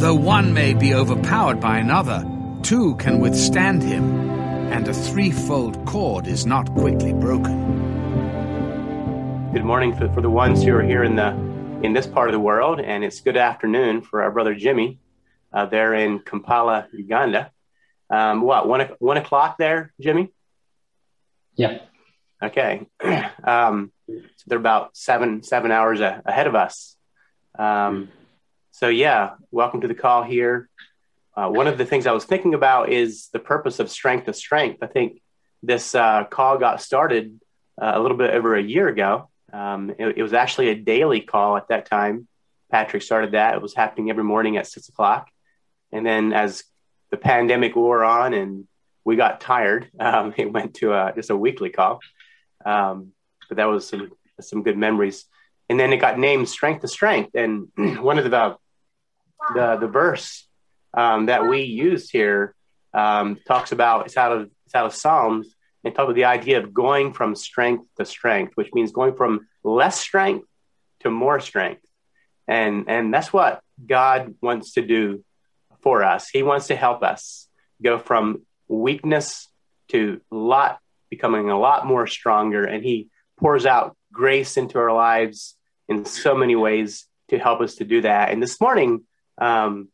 Though one may be overpowered by another, two can withstand him, and a threefold cord is not quickly broken. Good morning for, for the ones who are here in the in this part of the world, and it's good afternoon for our brother Jimmy uh, there in Kampala, Uganda. Um, what one one o'clock there, Jimmy? Yeah. Okay. Um, so they're about seven seven hours a, ahead of us. Um, so yeah, welcome to the call here. Uh, one of the things I was thinking about is the purpose of strength to strength. I think this uh, call got started uh, a little bit over a year ago. Um, it, it, was actually a daily call at that time. Patrick started that. It was happening every morning at six o'clock. And then as the pandemic wore on and we got tired, um, it went to a, just a weekly call. Um, but that was some some good memories. And then it got named Strength to Strength. And one of the the, the verse um, that we used here um, talks about it's out of it's out of Psalms and talk about the idea of going from strength to strength, which means going from less strength to more strength. And and that's what God wants to do for us. He wants to help us go from weakness to lot becoming a lot more stronger and he pours out grace into our lives in so many ways to help us to do that. And this morning, um,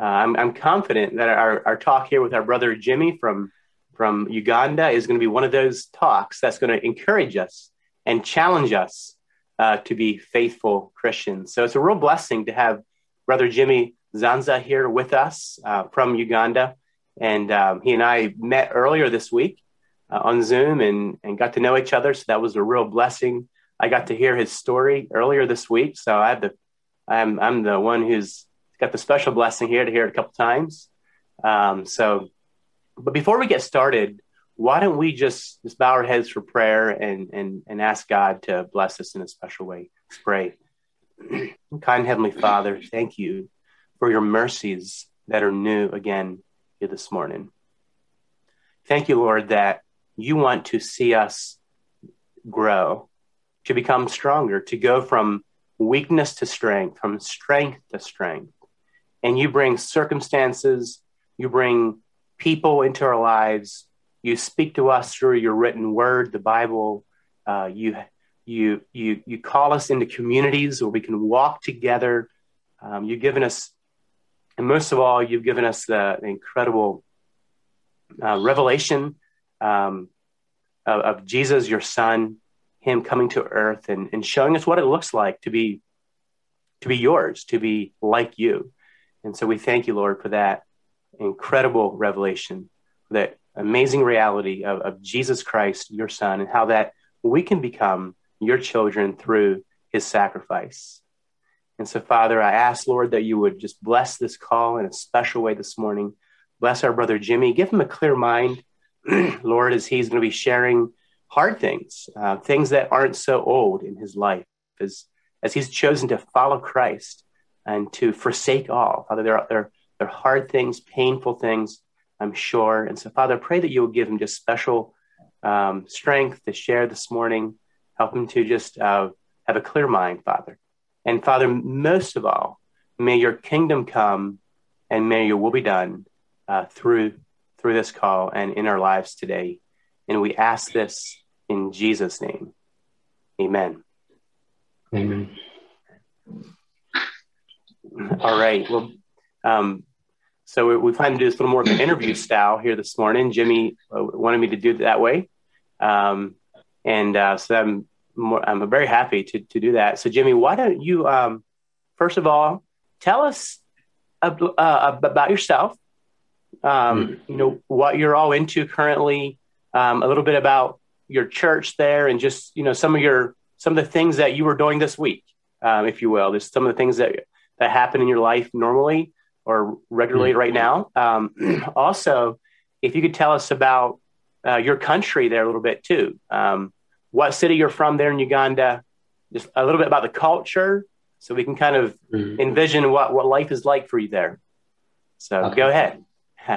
uh, I'm, I'm, confident that our, our talk here with our brother Jimmy from from Uganda is going to be one of those talks that's going to encourage us and challenge us uh, to be faithful Christians. So it's a real blessing to have brother Jimmy Zanza here with us uh, from Uganda. And um, he and I met earlier this week uh, on Zoom and, and got to know each other. So that was a real blessing. I got to hear his story earlier this week. So I have the, I'm, I'm the one who's got the special blessing here to hear it a couple times. Um, so, but before we get started, why don't we just, just bow our heads for prayer and, and, and ask God to bless us in a special way? Let's pray. kind Heavenly Father, thank you for your mercies that are new again here this morning. Thank you, Lord, that you want to see us grow, to become stronger, to go from weakness to strength, from strength to strength. And you bring circumstances, you bring people into our lives, you speak to us through your written word, the Bible. Uh, you, you, you, you call us into communities where we can walk together. Um, you've given us and most of all, you've given us the, incredible uh, revelation um, of, of, Jesus, your son, him coming to earth and, and showing us what it looks like to be to be yours, to be like you. And so we thank you, Lord, for that incredible revelation, that amazing reality of, of Jesus Christ, your son, and how that we can become your children through his sacrifice. And so, Father, I ask, Lord, that you would just bless this call in a special way this morning. Bless our brother Jimmy. Give him a clear mind, Lord, as he's going to be sharing hard things, uh, things that aren't so old in his life, as, as he's chosen to follow Christ and to forsake all. Father, there are, there, there are hard things, painful things, I'm sure. And so, Father, pray that you will give him just special um, strength to share this morning. Help him to just uh, have a clear mind, Father. And Father, most of all, may your kingdom come and may your will be done uh, through through this call and in our lives today. And we ask this in Jesus' name. Amen. Amen. All right. Well, um, so we, we plan to do this a little more of an interview style here this morning. Jimmy uh, wanted me to do it that way. Um, and uh, so I'm more, I'm very happy to, to do that. So, Jimmy, why don't you, um, first of all, tell us uh, about yourself, um, mm you know, what you're all into currently, um, a little bit about your church there, and just, you know, some of your, some of the things that you were doing this week, um, if you will. There's some of the things that, that happen in your life normally or regularly mm right now. Um, also, if you could tell us about uh, your country there a little bit too. Um, what city you're from there in Uganda, just a little bit about the culture, so we can kind of mm-hmm. envision what, what life is like for you there. So okay. go ahead.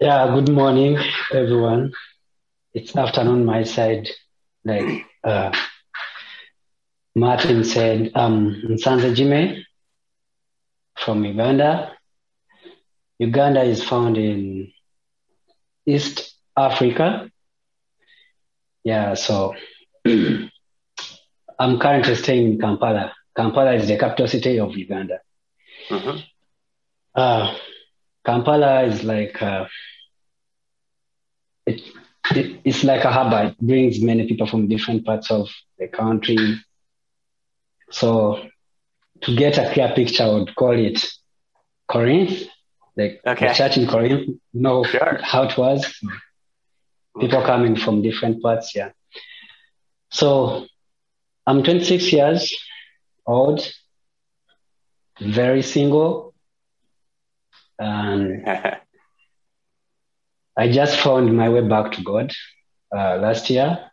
yeah, good morning, everyone. It's afternoon my side. Like uh, Martin said, um, Nsanze Jime from Uganda. Uganda is found in East Africa. Yeah, so I'm currently staying in Kampala. Kampala is the capital city of Uganda. hmm Uh, Kampala is like uh, it, it, it's like a hub. It brings many people from different parts of the country. So to get a clear picture, I would call it Corinth, like Okay. the church in Corinth. Know Sure. how it was. People coming from different parts. Yeah. So I'm 26 years old, very single, and I just found my way back to God uh, last year.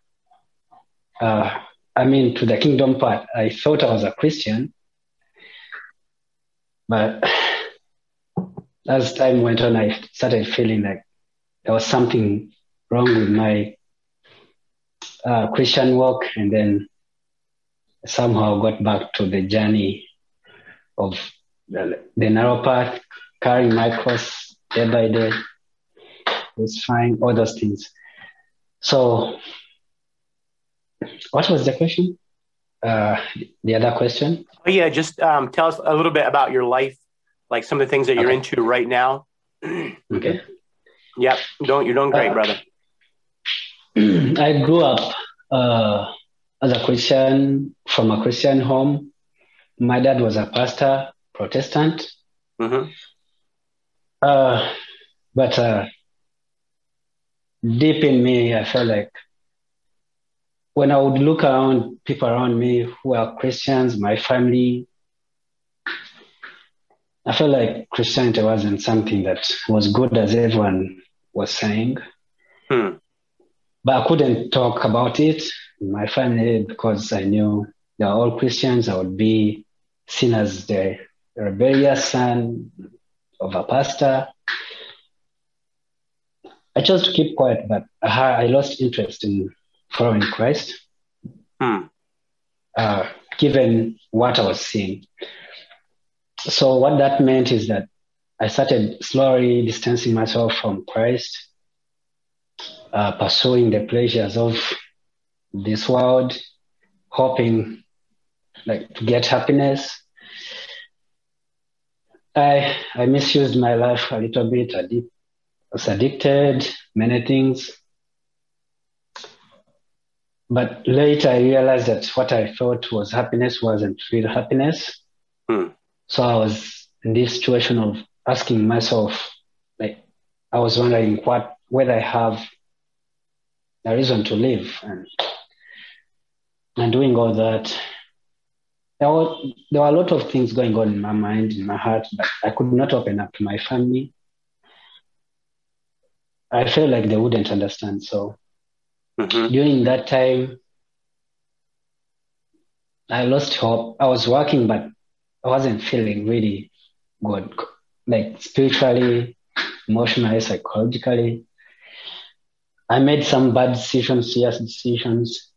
Uh, I mean, to the kingdom part, I thought I was a Christian, but as time went on, I started feeling like there was something wrong with my uh, Christian walk, and then somehow got back to the journey of the, the narrow path, carrying my cross day by day was fine, all those things. So, what was the question? Uh, the other question? Oh, yeah, just um, tell us a little bit about your life, like some of the things that you're Okay. into right now. Okay. Yep, don't you're doing great, Uh, brother. I grew up uh, as a Christian from a Christian home. My dad was a pastor, Protestant. hmm Uh, but uh, deep in me, I felt like when I would look around people around me who are Christians, my family, I felt like Christianity wasn't something that was good as everyone was saying. Hmm. But I couldn't talk about it in my family because I knew they were all Christians. I would be seen as the rebellious son of a pastor. I chose to keep quiet, but I I lost interest in following Christ, Hmm. uh, given what I was seeing. So what that meant is that I started slowly distancing myself from Christ, uh, pursuing the pleasures of this world, hoping like to get happiness. I I misused my life a little bit. I did, was addicted, many things. But later I realized that what I thought was happiness wasn't real happiness. Hmm. So I was in this situation of asking myself, like, I was wondering what, whether I have a reason to live and, and doing all that. There were, there were a lot of things going on in my mind, in my heart, but I could not open up to my family. I felt like they wouldn't understand. So hmm during that time, I lost hope. I was working, but I wasn't feeling really good, like spiritually, emotionally, psychologically. I made some bad decisions, serious decisions.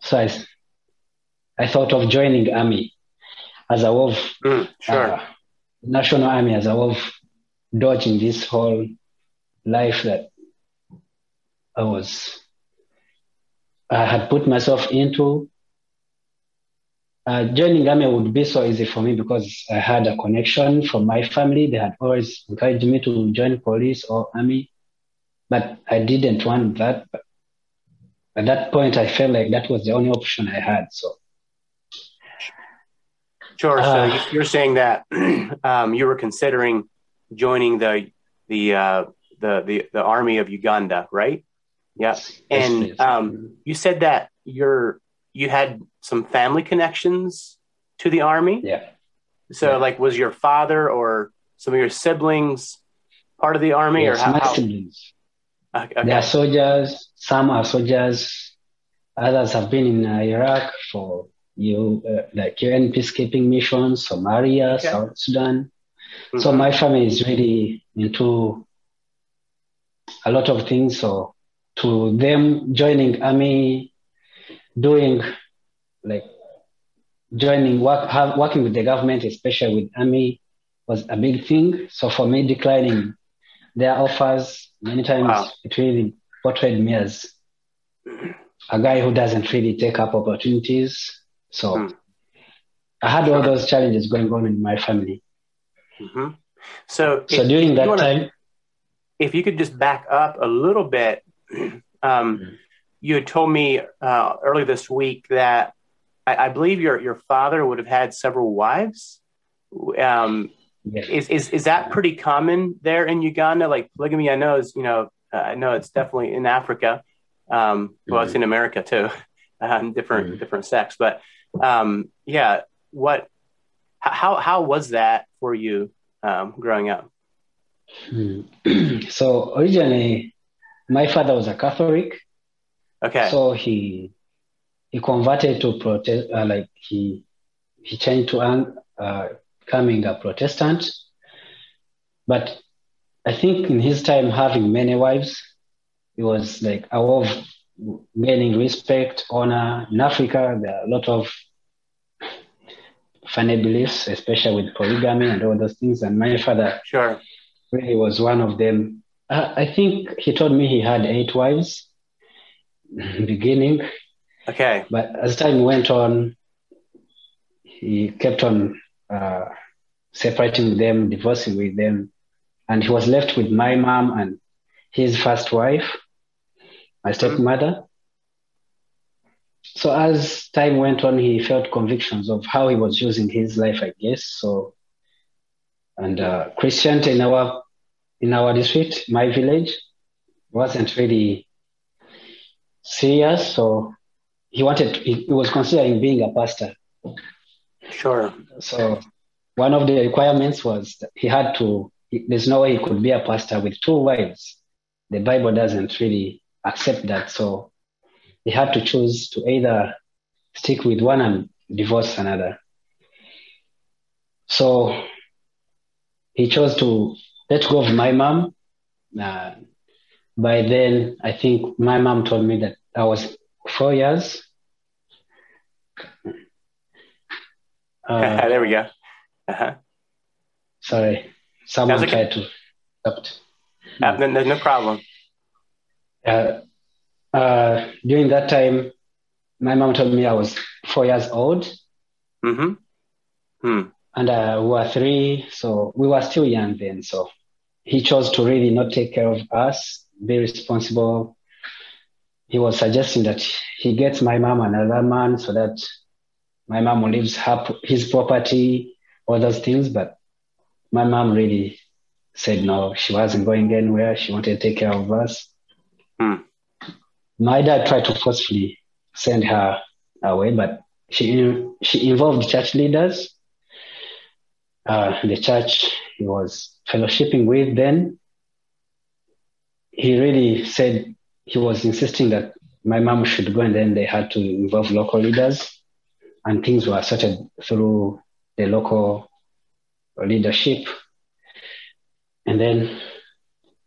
So I, I thought of joining army as a of Mm, sure. uh, national army as a of dodging this whole life that I was I had put myself into. Uh, joining army would be so easy for me because I had a connection from my family. They had always encouraged me to join police or army, but I didn't want that. But at that point, I felt like that was the only option I had. So Sure. So Uh, you- you're saying that um, you were considering joining the the uh, the the the army of Uganda, right? Yeah. And um, you said that you're you had some family connections to the army. yeah. So, Yeah. like, was your father or some of your siblings part of the army, Yes, or how? my how siblings. okay. They are soldiers. Some are soldiers. Others have been in uh, Iraq for you, uh, like UN peacekeeping missions, Somalia, Okay. South Sudan. So Mhm. my family is really into a lot of things. So to them, joining army, doing like joining work, have, working with the government, especially with army, was a big thing. So for me, declining their offers many times, Wow. it really portrayed me as a guy who doesn't really take up opportunities. So Hmm. I had all those challenges going on in my family. hmm So, So during that wanna- time, if you could just back up a little bit, um, Mhm. you had told me uh, earlier this week that I, I believe your your father would have had several wives. Um, yes, is is is that pretty common there in Uganda? Like polygamy, I know is you know uh, I know it's definitely in Africa. Um, well, it's in America too, um, different Mhm. different sects. But um, yeah, what how how was that for you um, growing up? Hmm. so originally, my father was a Catholic. Okay, So he he converted to protest, uh, like he he changed to an, uh, becoming a Protestant. But I think in his time having many wives, it was like a way of gaining respect, honor. In Africa, there are a lot of funny beliefs, especially with polygamy and all those things. And my father sure. Really was one of them. Uh, I think he told me he had eight wives in the beginning, Okay, but as time went on, he kept on uh, separating them, divorcing with them, and he was left with my mom and his first wife, my stepmother. So as time went on, he felt convictions of how he was using his life, I guess. So, and uh, Christianity in our in our district, my village, wasn't really serious. So he wanted, he, he was considering being a pastor. sure. So one of the requirements was that he had to, he- there's no way he could be a pastor with two wives. The Bible doesn't really accept that. So he had to choose to either stick with one and divorce another. So he chose to let go of my mom. Uh, by then, I think my mom told me that I was four years. Uh, there we go. Uh-huh. Sorry, someone okay. tried to stop. Uh, no, no, problem. Uh, uh, during that time, my mom told me I was four years old, Mm-hmm. Hmm. And uh, we were three, so we were still young then. So he chose to really not take care of us, be responsible. He was suggesting that he gets my mom another man so that my mom will leave her, his property, all those things. But my mom really said no, she wasn't going anywhere. She wanted to take care of us. Hmm. My dad tried to forcefully send her away, but she she involved church leaders. Uh, the church he was fellowshipping with then, he really said he was insisting that my mom should go, and then they had to involve local leaders, and things were sorted through the local leadership. And then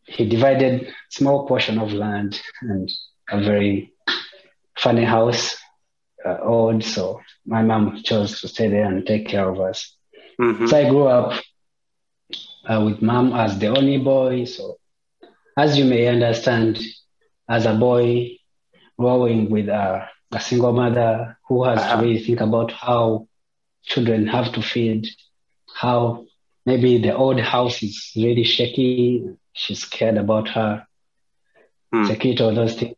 he divided small portion of land and a very funny house, uh, old. So my mom chose to stay there and take care of us. Mm-hmm. So I grew up uh, with mom as the only boy. So as you may understand, as a boy growing with a, a single mother who has Uh-huh. to really think about how children have to feed, how maybe the old house is really shaky. She's scared about her Hmm. security, all those things.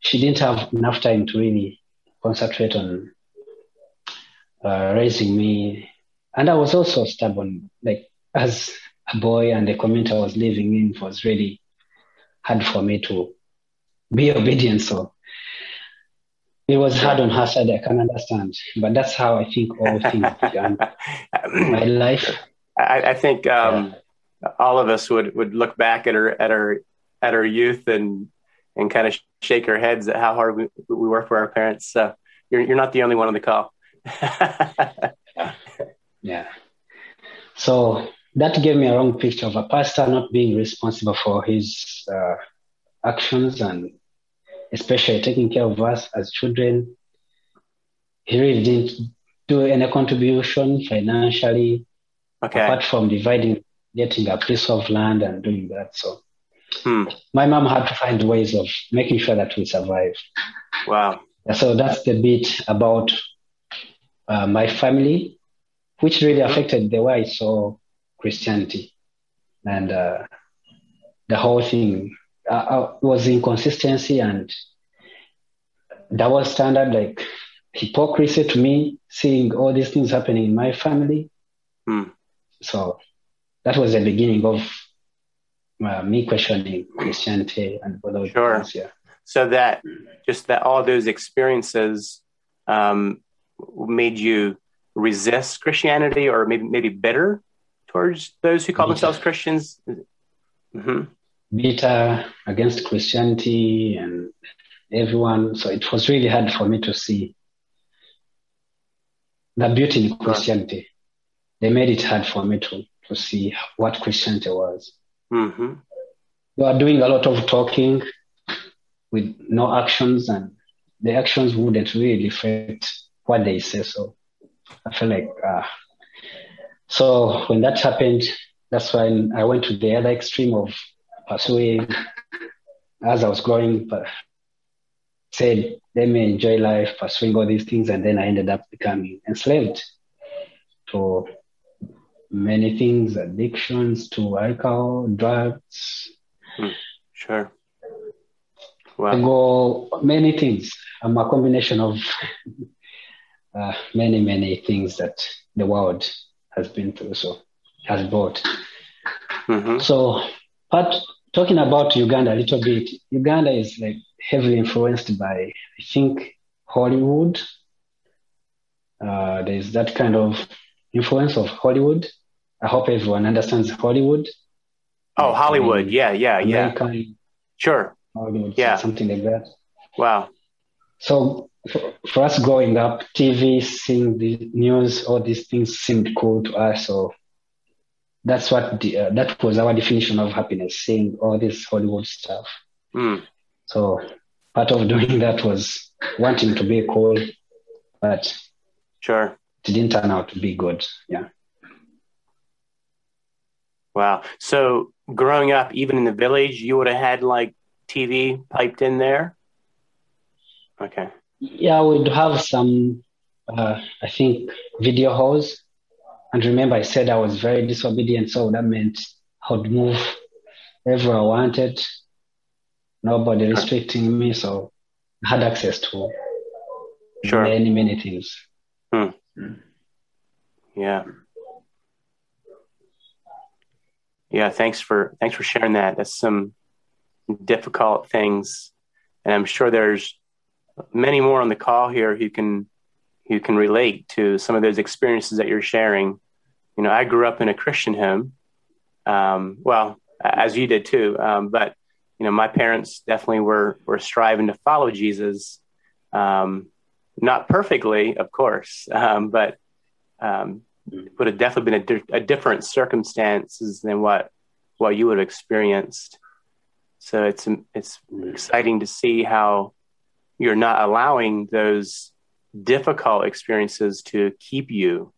She didn't have enough time to really concentrate on uh, raising me. And I was also stubborn. Like as a boy and the community I was living in was really hard for me to be obedient. So it was hard on her side. I can understand, but that's how I think all things began. My life. I, I think um, all of us would, would look back at her at our at our youth and and kind of shake our heads at how hard we, we work for our parents. So you're you're not the only one on the call. Yeah. So that gave me a wrong picture of a pastor not being responsible for his uh, actions and especially taking care of us as children. He really didn't do any contribution financially. Okay. apart from dividing, getting a piece of land and doing that. So Hmm. my mom had to find ways of making sure that we survive. Wow. So that's the bit about uh, my family, which really affected the way I saw Christianity and uh, the whole thing. Uh, uh, was inconsistency and double standard, like hypocrisy to me, seeing all these things happening in my family. Hmm. So that was the beginning of uh, me questioning Christianity and other Sure. things. Yeah. So that just that all those experiences um, made you resist Christianity, or maybe maybe bitter towards those who call Bitter. themselves Christians. hmm bitter against Christianity and everyone. So it was really hard for me to see the beauty in Christianity. They made it hard for me to, to see what Christianity was. hmm They were doing a lot of talking with no actions, and the actions wouldn't really reflect what they say. So I feel like, ah. So when that happened, that's when I went to the other extreme of pursuing, as I was growing, but said, let me enjoy life, pursuing all these things, and then I ended up becoming enslaved to many things, addictions to alcohol, drugs, Sure. I Wow. go many things. I'm a combination of uh, many, many things that the world has been through, so has brought. hmm So, but talking about Uganda a little bit, Uganda is like heavily influenced by, I think, Hollywood. Uh, there's that kind of influence of Hollywood. I hope everyone understands Hollywood. Oh, Hollywood. Yeah, yeah, yeah. American Sure. Hollywood, Yeah. something like that. Wow. So for, for us growing up, TV, seeing the news, all these things seemed cool to us. So that's what the, uh, that was our definition of happiness, seeing all this Hollywood stuff. Mm. So part of doing that was wanting to be cool, but Sure. it didn't turn out to be good. Yeah. Wow. So growing up, even in the village, you would have had like TV piped in there. Okay. Yeah, we'd have some, uh, I think, video halls. And remember, I said I was very disobedient, so that meant I would move wherever I wanted, nobody restricting me, so I had access to Sure. many, many things. Hmm. Yeah. Yeah. Thanks for thanks for sharing that. That's some difficult things, and I'm sure there's many more on the call here who can who can relate to some of those experiences that you're sharing. You know, I grew up in a Christian home. Um, well, as you did too. Um, but you know, my parents definitely were were striving to follow Jesus. Um, not perfectly, of course, um, but um, would have definitely been a, di- a different circumstances than what what you would have experienced. So it's it's exciting to see how you're not allowing those difficult experiences to keep you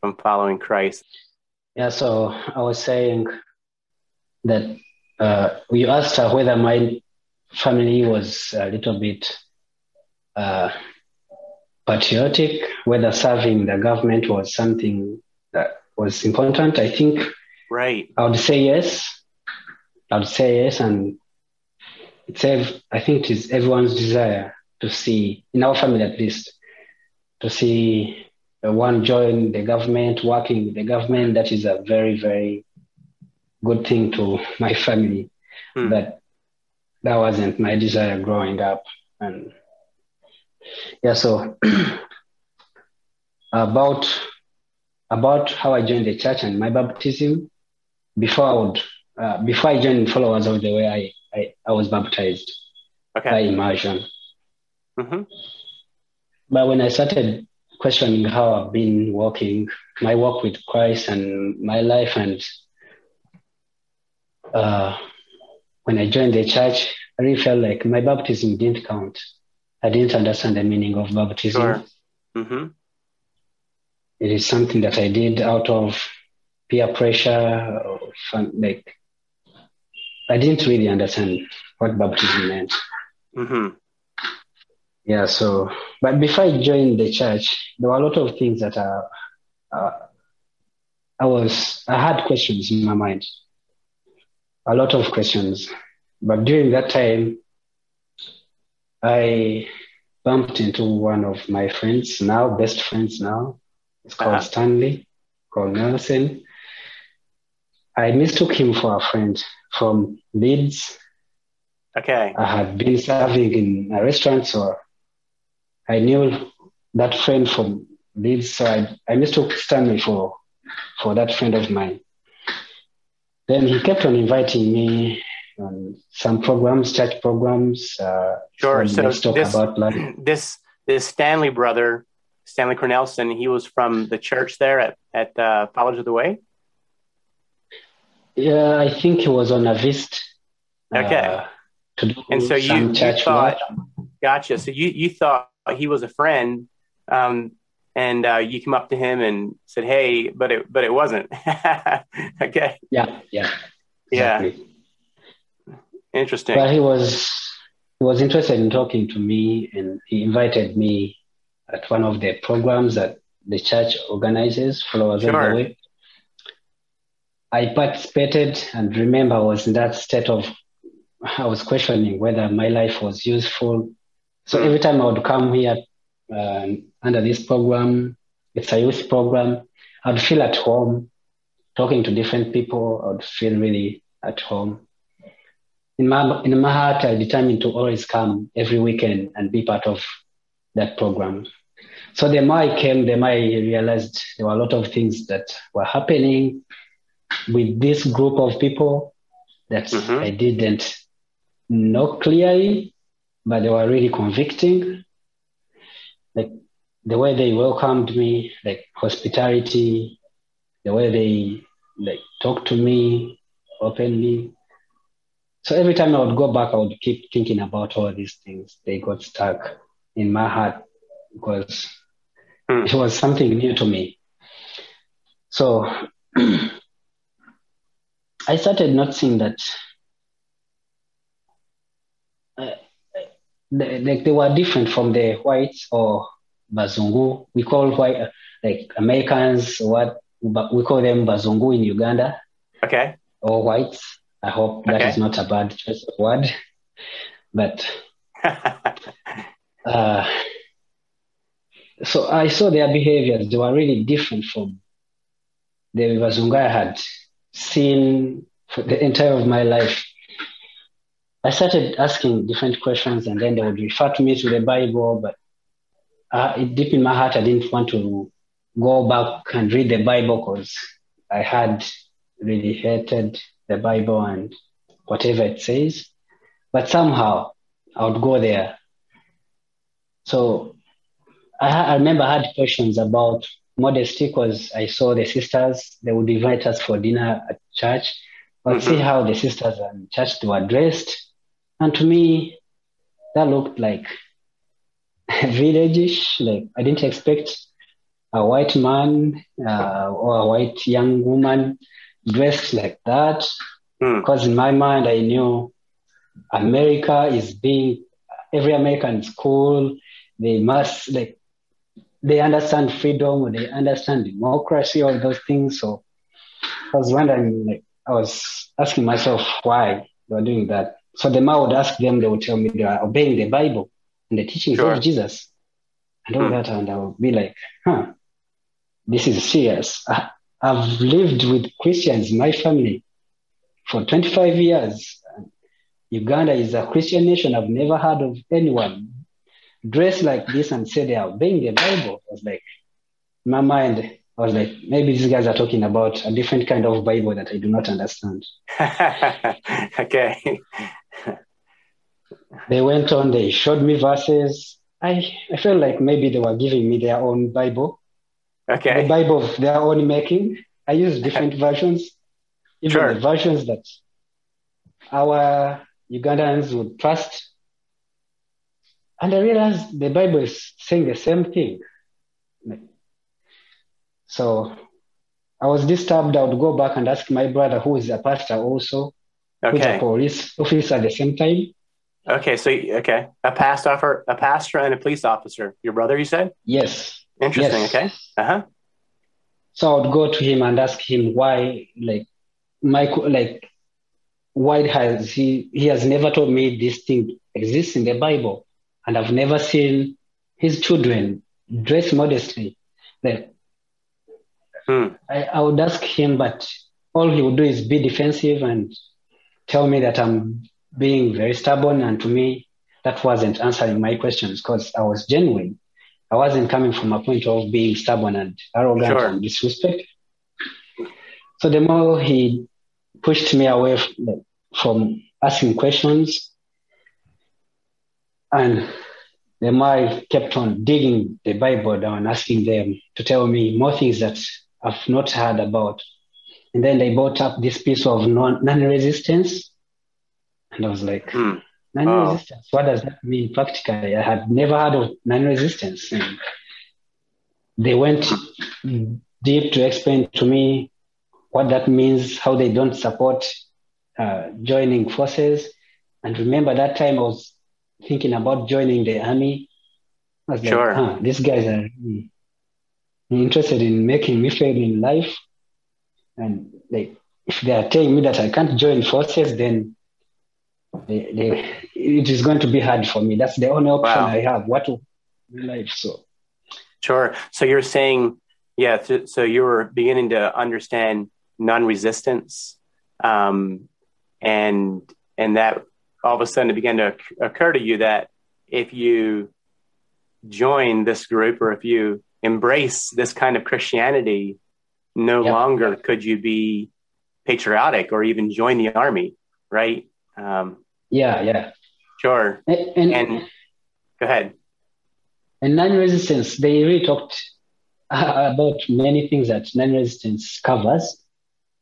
from following Christ. Yeah, so I was saying that uh, you asked her whether my family was a little bit uh, patriotic, whether serving the government was something that was important. I think Right. I would say yes. I would say yes, and it's ev- I think it is everyone's desire to see, in our family at least, to see one join the government, working with the government. That is a very, very good thing to my family. Hmm. But that wasn't my desire growing up, and yeah. So about about how I joined the church and my baptism before I would uh, before I joined followers of the way I, I, I was baptized by Okay. immersion. hmm But when I started questioning how I've been walking, my walk with Christ and my life, and uh, when I joined the church, I really felt like my baptism didn't count. I didn't understand the meaning of baptism. Sure. hmm It is something that I did out of peer pressure, fun, like I didn't really understand what baptism meant. hmm Yeah, so but before I joined the church, there were a lot of things that uh, uh, I was I had questions in my mind, a lot of questions. But during that time, I bumped into one of my friends now, best friends now. It's called Uh-huh. Stanley, called Nelson. I mistook him for a friend from Leeds. Okay. I had been serving in a restaurant, so I knew that friend from Leeds. So I, I mistook Stanley for for that friend of mine. Then he kept on inviting me on some programs, church programs. Uh, Sure. so talk this- about life. this this Stanley brother, Stanley Cornelson, he was from the church there at at uh, College of the Way. Yeah, I think he was on a visit. Okay. uh, to do And so you, you thought, work. gotcha. So you you thought he was a friend, um, and uh, you came up to him and said, "Hey," but it but it wasn't. okay. Yeah, yeah, Yeah. Interesting. But he was he was interested in talking to me, and he invited me at one of the programs that the church organizes, Followers of Sure. the Way. I participated, and remember, I was in that state of I was questioning whether my life was useful. So every time I would come here um, under this program, it's a youth program, I'd feel at home. Talking to different people, I'd feel really at home in my in my heart, I determined to always come every weekend and be part of that program. So the more I came, the more I realized there were a lot of things that were happening with this group of people that Mhm. I didn't know clearly, but they were really convicting. Like the way they welcomed me, like hospitality, the way they like talked to me openly. So every time I would go back, I would keep thinking about all these things. They got stuck in my heart because Hmm. it was something new to me. So I started noticing that uh, they, like they were different from the whites or Bazungu. We call white uh, like Americans what but we call them Bazungu in Uganda okay. or whites. I hope that Okay. is not a bad choice of word. But uh, so I saw their behaviors. They were really different from the Wazungu I had seen for the entire of my life. I started asking different questions, and then they would refer to me to the Bible. But uh, deep in my heart, I didn't want to go back and read the Bible because I had really hated the Bible and whatever it says. But somehow I would go there. So I, I remember I had questions about modesty because I saw the sisters, they would invite us for dinner at church. But see Mhm. how the sisters in church they were dressed. And to me, that looked like village-ish. Like I didn't expect a white man uh, or a white young woman dressed like that. Hmm. Because in my mind, I knew America is being every American school. They must like they understand freedom, or they understand democracy, all those things. So I was wondering, like I was asking myself why they were doing that. So the I would ask them, they would tell me they are obeying the Bible and the teachings Sure. of Jesus and all Hmm. that, and I would be like, huh, this is serious. I, I've lived with Christians my family for 25 years. Uganda is a Christian nation. I've never heard of anyone dressed like this and say they are obeying the Bible. I was like, in my mind, I was like, maybe these guys are talking about a different kind of Bible that I do not understand. okay. They went on, they showed me verses. I, I felt like maybe they were giving me their own Bible, Okay. the Bible of their own making. I used different versions, even Sure. the versions that our Ugandans would trust. And I realized the Bible is saying the same thing. So I was disturbed. I would go back and ask my brother, who is a pastor also, who's a police officer at the same time. Okay. So okay, a pastor, a pastor, and a police officer. Your brother, you said. Yes. Interesting. Yes. Okay. Uh huh. So I would go to him and ask him why, like, my, like, why has he, he has never told me this thing exists in the Bible. And I've never seen his children dress modestly. Like, Hmm. I, I would ask him, but all he would do is be defensive and tell me that I'm being very stubborn. And to me, that wasn't answering my questions because I was genuine. I wasn't coming from a point of being stubborn and arrogant Sure. and disrespect. So the more he pushed me away from asking questions, and the I kept on digging the Bible down, asking them to tell me more things that I've not heard about. And then they brought up this piece of non- non-resistance. And I was like, Hmm. non-resistance, what does that mean practically? I had never heard of non-resistance. And they went deep to explain to me what that means, how they don't support uh, joining forces. And remember that time I was thinking about joining the army. I was Sure. like, huh, these guys are really interested in making me fail in life. And like, if they are telling me that I can't join forces, then they, they, it is going to be hard for me. That's the only option Wow. I have. What life? So Sure. So you're saying, yeah. So, so you were beginning to understand non-resistance, um, and and that all of a sudden it began to occur to you that if you join this group or if you embrace this kind of Christianity, no Yep. longer could you be patriotic or even join the army, right? Um, yeah, yeah. sure. And, and, And go ahead. and non-resistance, they really talked about many things that non-resistance covers.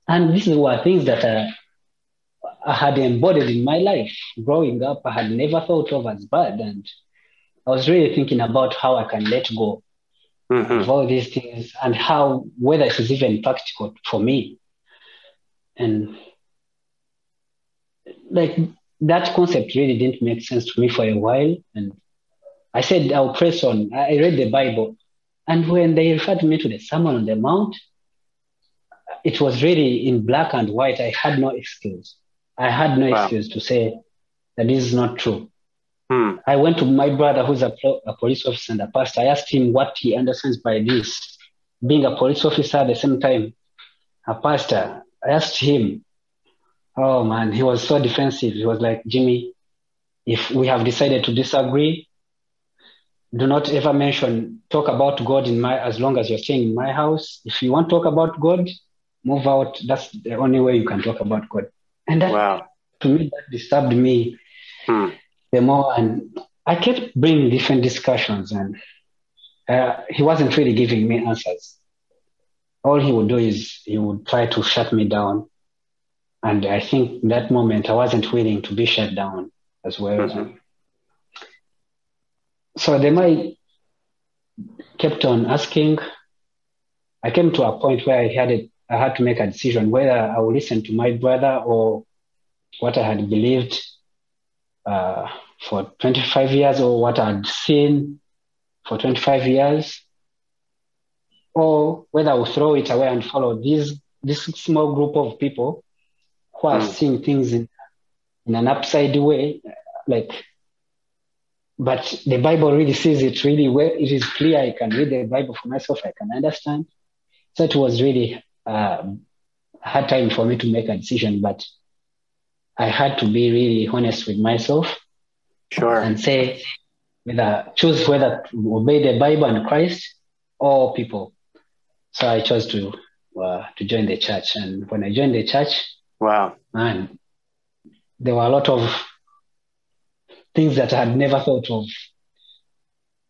And these were things that uh, I had embodied in my life. Growing up, I had never thought of as bad. And I was really thinking about how I can let go hmm of all these things and how, whether it is even practical for me. And like that concept really didn't make sense to me for a while. And I said, I'll press on. I read the Bible. And when they referred me to the Sermon on the Mount, it was really in black and white. I had no excuse. I had no Wow. excuse to say that this is not true. Hmm. I went to my brother, who's a, pro- a police officer and a pastor. I asked him what he understands by this, being a police officer at the same time, a pastor. I asked him. Oh man, he was so defensive. He was like, Jimmy, if we have decided to disagree, do not ever mention talk about God in my as long as you're staying in my house. If you want to talk about God, move out. That's the only way you can talk about God. And that Wow. to me that disturbed me Hmm. the more and I kept bringing different discussions and uh, he wasn't really giving me answers. All he would do is he would try to shut me down. And I think in that moment I wasn't willing to be shut down as well. Mhm. So then I kept on asking. I came to a point where I had it, I had to make a decision whether I would listen to my brother or what I had believed uh, for 25 years or what I'd seen for 25 years, or whether I would throw it away and follow these this small group of people who are Mm. seeing things in, in an upside way, like. But the Bible really sees it really well. It is clear. I can read the Bible for myself. I can understand. So it was really uh, hard time for me to make a decision, but I had to be really honest with myself Sure. and say whether choose whether to obey the Bible and Christ or people. So I chose to uh, to join the church, and when I joined the church, Wow. man, there were a lot of things that I had never thought of.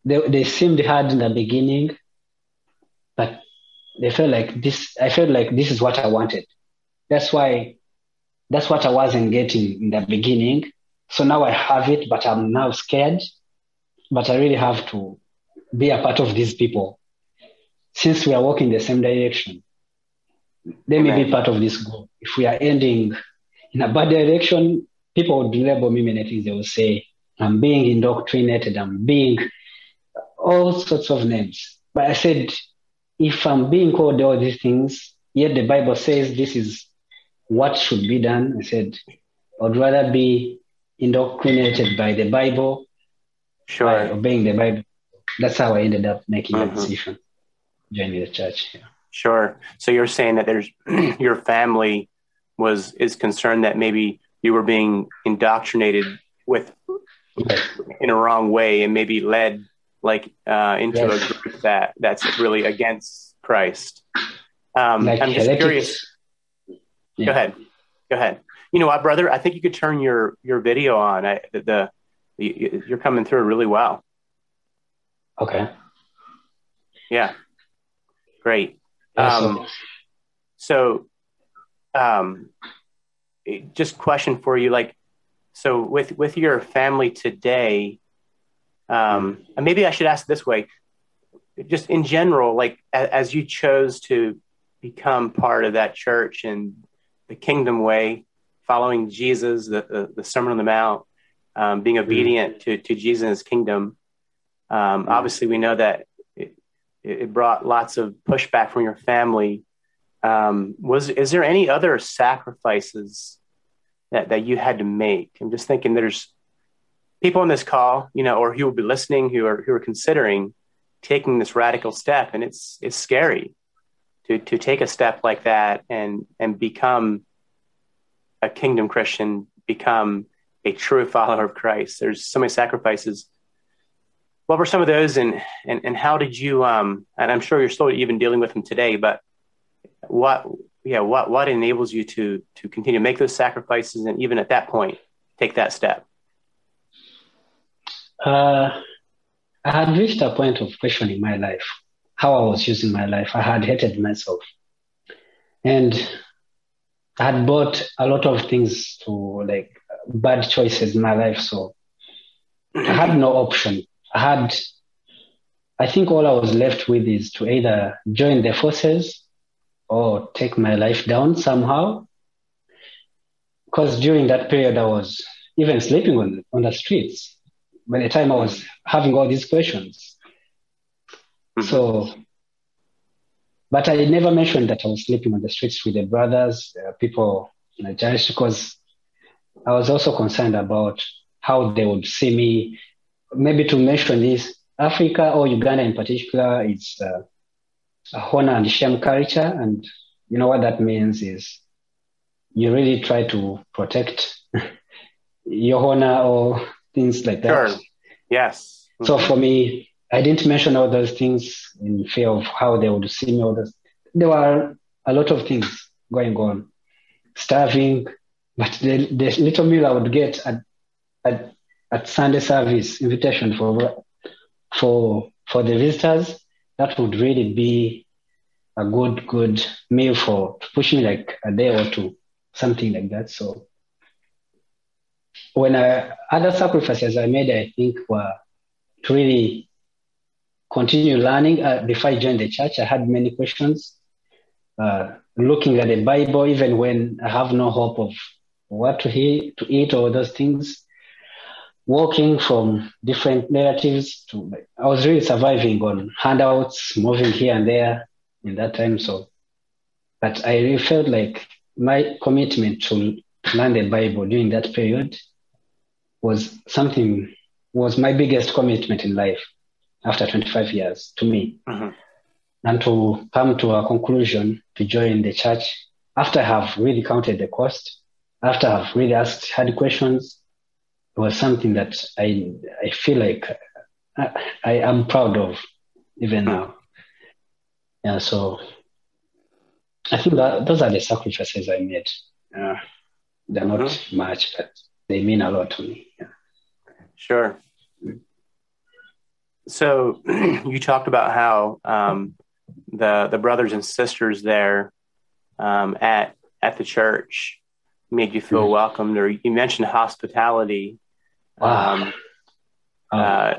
They they seemed hard in the beginning, they felt like this. I felt like this is what I wanted. That's why. That's what I wasn't getting in the beginning. So now I have it, but I'm now scared. But I really have to be a part of these people since we are walking the same direction. they may be part of this group. If we are ending in a bad direction, people would label me many things. They will say, I'm being indoctrinated, I'm being all sorts of names. But I said, if I'm being called all these things, yet the Bible says this is what should be done, I said, I'd rather be indoctrinated by the Bible, Sure. by obeying the Bible. That's how I ended up making Mhm. that decision, joining the church. Yeah. Sure. So you're saying that there's your family was is concerned that maybe you were being indoctrinated with in a wrong way and maybe led like uh, into Yes. a group that that's really against Christ. Um, Like I'm just curious. Yeah. Go ahead. Go ahead. You know what, brother? I think you could turn your your video on. I, the, the, the you're coming through really well. Okay. Yeah. Great. Yeah, Um, so, um, just question for you, like, so with with your family today, um, and maybe I should ask this way, just in general, like a, as you chose to become part of that church and the kingdom way, following Jesus, the the, the Sermon on the Mount, um, being obedient to to Jesus' and his kingdom. Um, Obviously, we know that it, it brought lots of pushback from your family. Um, was is there any other sacrifices that that you had to make? I'm just thinking there's people on this call, you know, or who will be listening who are who are considering taking this radical step, and it's it's scary to to take a step like that and and become a kingdom Christian, become a true follower of Christ. There's so many sacrifices. What were some of those, and and and how did you? Um, and I'm sure you're still even dealing with them today, but what yeah what what enables you to to continue to make those sacrifices and even at that point take that step Uh, I had reached a point of questioning my life, how I was using my life. I had hated myself. And I had bought a lot of things to like bad choices in my life. So I had no option. I had, I think all I was left with is to either join the forces or take my life down somehow. Because during that period, I was even sleeping on, on the streets by the time I was having all these questions. Mhm. So, but I never mentioned that I was sleeping on the streets with the brothers, uh, people in the church, because I was also concerned about how they would see me. Maybe to mention this, Africa or Uganda in particular, it's uh, a honor and shame culture. And you know what that means is you really try to protect your honor or things like that. sure yes So mm-hmm. for me, I didn't mention all those things in fear of how they would see me. All those. There were a lot of things going on, starving, but the, the little meal I would get at, at, at Sunday service, invitation for, for, for the visitors, that would really be a good, good meal for to push me like a day or two, something like that. So when I, other sacrifices I made, I think were to really continue learning. Uh, before I joined the church, I had many questions. Uh, looking at the Bible, even when I have no hope of what to to eat or those things. Walking from different narratives to, I was really surviving on handouts, moving here and there in that time. So, but I really felt like my commitment to learn the Bible during that period was something was my biggest commitment in life after 25 years to me. Mhm. and to come to a conclusion to join the church after I have really counted the cost after I've really asked hard questions it was something that I I feel like I, I am proud of even now. Yeah so I think that those are the sacrifices I made. Uh, they're not much but they mean a lot to me yeah. Sure. So you talked about how um, the the brothers and sisters there um, at at the church made you feel Mhm. welcomed, or you mentioned hospitality. Wow. Um, Oh. uh,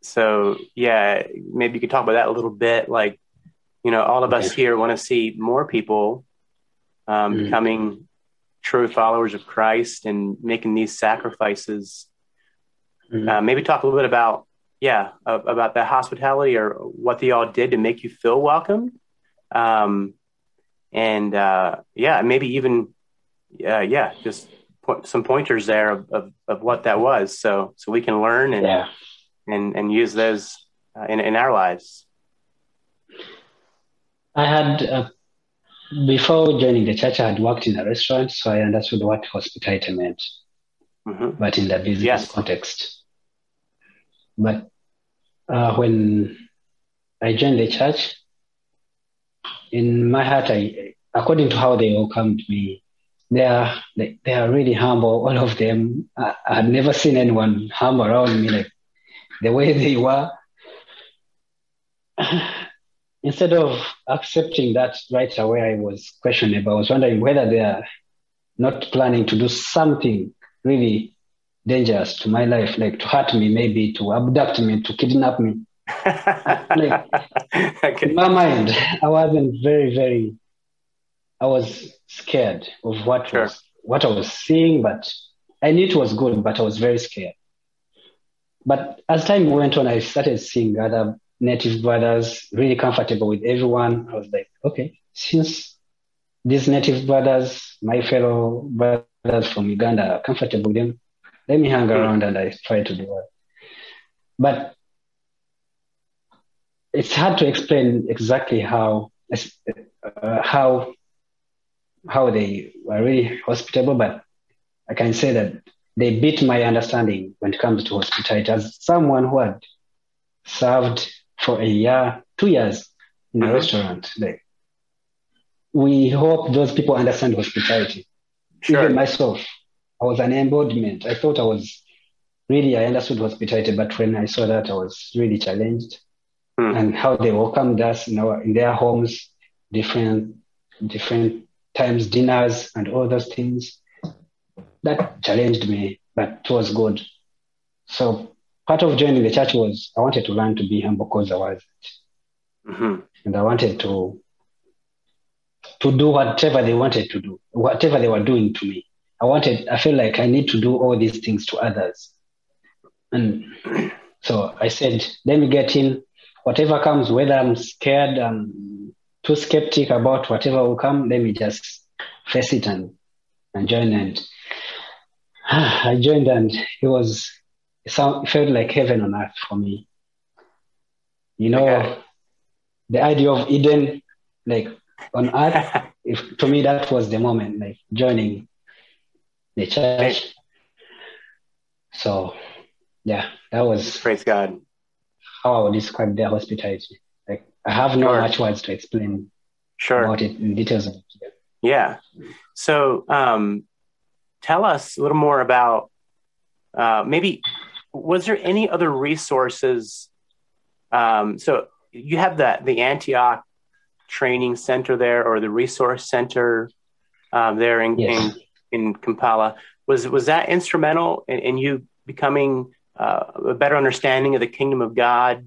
so yeah, maybe you could talk about that a little bit. Like, you know, all of us here want to see more people um, Mm. becoming true followers of Christ and making these sacrifices. Mhm. Uh, maybe talk a little bit about, yeah, uh, about the hospitality or what they all did to make you feel welcome. Um, and uh, yeah, maybe even, uh, yeah, just po- some pointers there of, of, of what that was. So, so we can learn and, yeah. and, and use those uh, in, in our lives. I had, uh, before joining the church, I had worked in a restaurant, so I understood what hospitality meant, hmm but in the business Yes. context. But uh, when I joined the church, in my heart, I, according to how they welcomed me, they are they, they are really humble. All of them. I, I had never seen anyone humble around me like the way they were. Instead of accepting that right away, I was questionable. I was wondering whether they are not planning to do something really dangerous to my life, like to hurt me, maybe to abduct me, to kidnap me. okay. In my mind, I wasn't very, very. I was scared of what Sure. was what I was seeing, but I knew it was good, but I was very scared. But as time went on, I started seeing other native brothers really comfortable with everyone. I was like, okay, since these native brothers, my fellow brothers from Uganda, are comfortable with them, let me hang around and I try to do it. But it's hard to explain exactly how uh, how how they were really hospitable, but I can say that they beat my understanding when it comes to hospitality. As someone who had served for a year, two years in a Mhm. restaurant, like we hope those people understand hospitality. Sure. Even myself, I was an embodiment. I thought I was really I understood hospitality, but when I saw that, I was really challenged Hmm. and how they welcomed us in, our, in their homes, different different times, dinners, and all those things. That challenged me, but it was good. So part of joining the church was I wanted to learn to be humble because I was, hmm and I wanted to to do whatever they wanted to do, whatever they were doing to me. I wanted, I feel like I need to do all these things to others. And so I said, let me get in. Whatever comes, whether I'm scared, I'm too skeptic about whatever will come, let me just face it and, and join. And I joined, and it was, it, sound, it felt like heaven on earth for me. You know, Okay. the idea of Eden, like on earth, if, to me, that was the moment, like joining the church. So, yeah, that was Praise God. how I would describe their hospitality. Like, I have no Sure. much words to explain Sure. about it in details. Yeah. So, um, tell us a little more about uh, maybe was there any other resources? Um, so you have the the Antioch Training Center there, or the Resource Center um, there in, Yes. in in Kampala. Was was that instrumental in, in you becoming uh, a better understanding of the kingdom of God